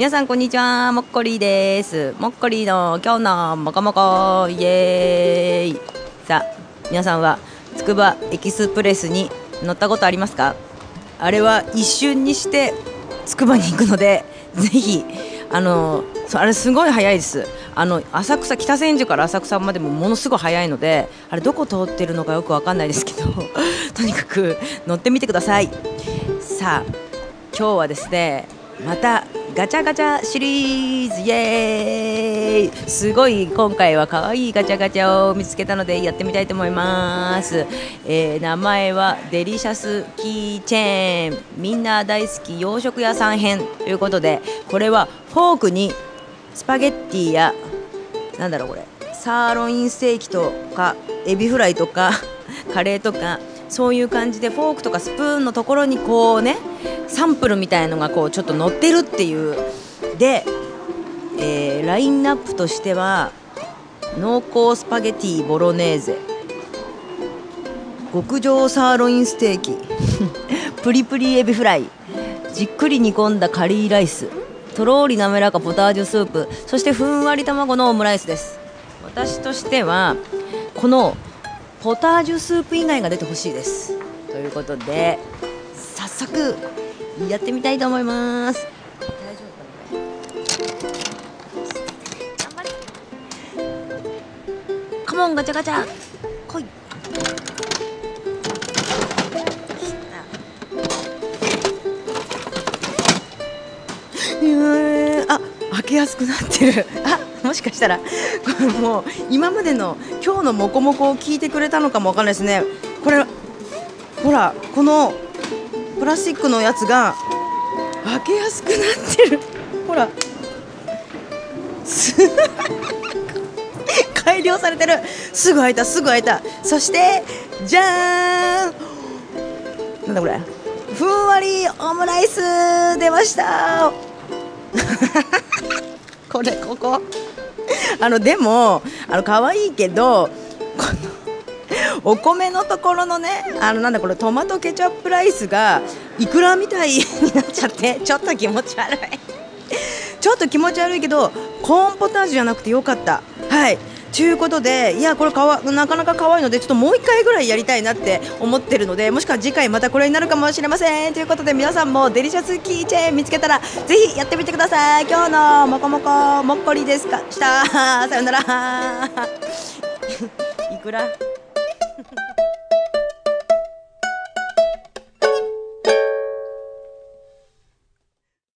皆さんこんにちはもっこりです。もっこりの今日のもこもこイエーイ。さあ皆さんはつくばエキスプレスに乗ったことありますか？あれは一瞬にしてつくばに行くのでぜひあのあれすごい早いです。あの浅草北千住から浅草までもものすごい早いのであれどこ通ってるのかよくわかんないですけどとにかく乗ってみてください。さあ今日はですねまたガチャガチャシリーズイエーイ。すごい今回は可愛いガチャガチャを見つけたのでやってみたいと思います、えー、名前はデリシャスキーチェーン。みんな大好き洋食屋さん編ということでこれはフォークにスパゲッティやなんだろうこれサーロインステーキとかエビフライとかカレーとかそういう感じでフォークとかスプーンのところにこうねサンプルみたいのがこうちょっと乗ってるっていう。で、えー、ラインナップとしては濃厚スパゲティボロネーゼ。極上サーロインステーキ。プリプリエビフライ。じっくり煮込んだカリーライス。とろーり滑らかポタージュスープ。そしてふんわり卵のオムライスです。私としてはこのポタージュスープ以外が出てほしいです。ということで早速やってみたいと思います。大丈夫か頑張れ。カモンガチャガチャ。来い。あ開けやすくなってる。あもしかしたらこれもう今までの今日のモコモコを聞いてくれたのかもわかんないですね。これほらこのプラスチックのやつが開けやすくなってる。ほら。改良されてる。すぐ開いたすぐ開いた。そしてじゃーん。なんだこれ。ふんわりオムライス出ました。これここ。あのでもあの可愛いけどこのお米のところのねあのなんだこれトマトケチャップライスがいくらみたいに なっちゃってちょっと気持ち悪い。ちょっと気持ち悪いけどコーンポタージュじゃなくてよかった。はい。ということでいやこれかわなかなか可愛いのでちょっともう1回ぐらいやりたいなって思ってるのでもしくは次回またこれになるかもしれません。ということで皆さんもデリシャスキーチェーン見つけたらぜひやってみてください。今日のもこもこもっこりですか？した。さよなら。いくら？